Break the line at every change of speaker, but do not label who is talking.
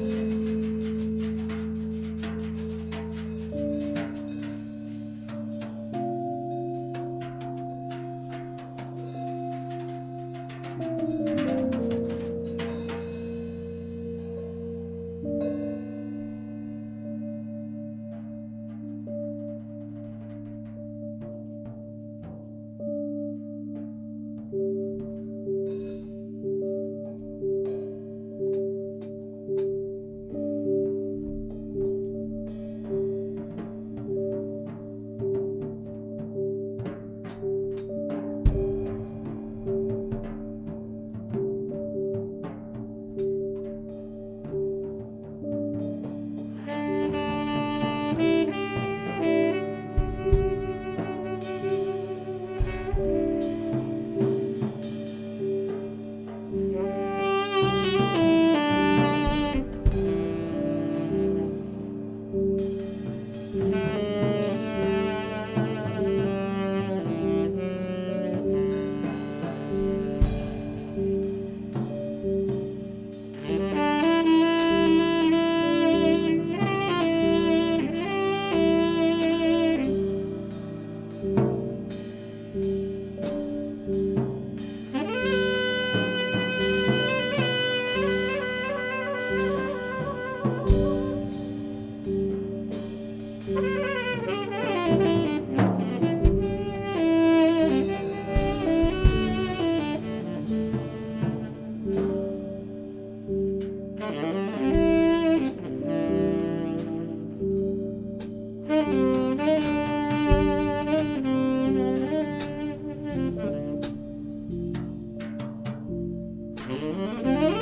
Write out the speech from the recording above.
Amém. Música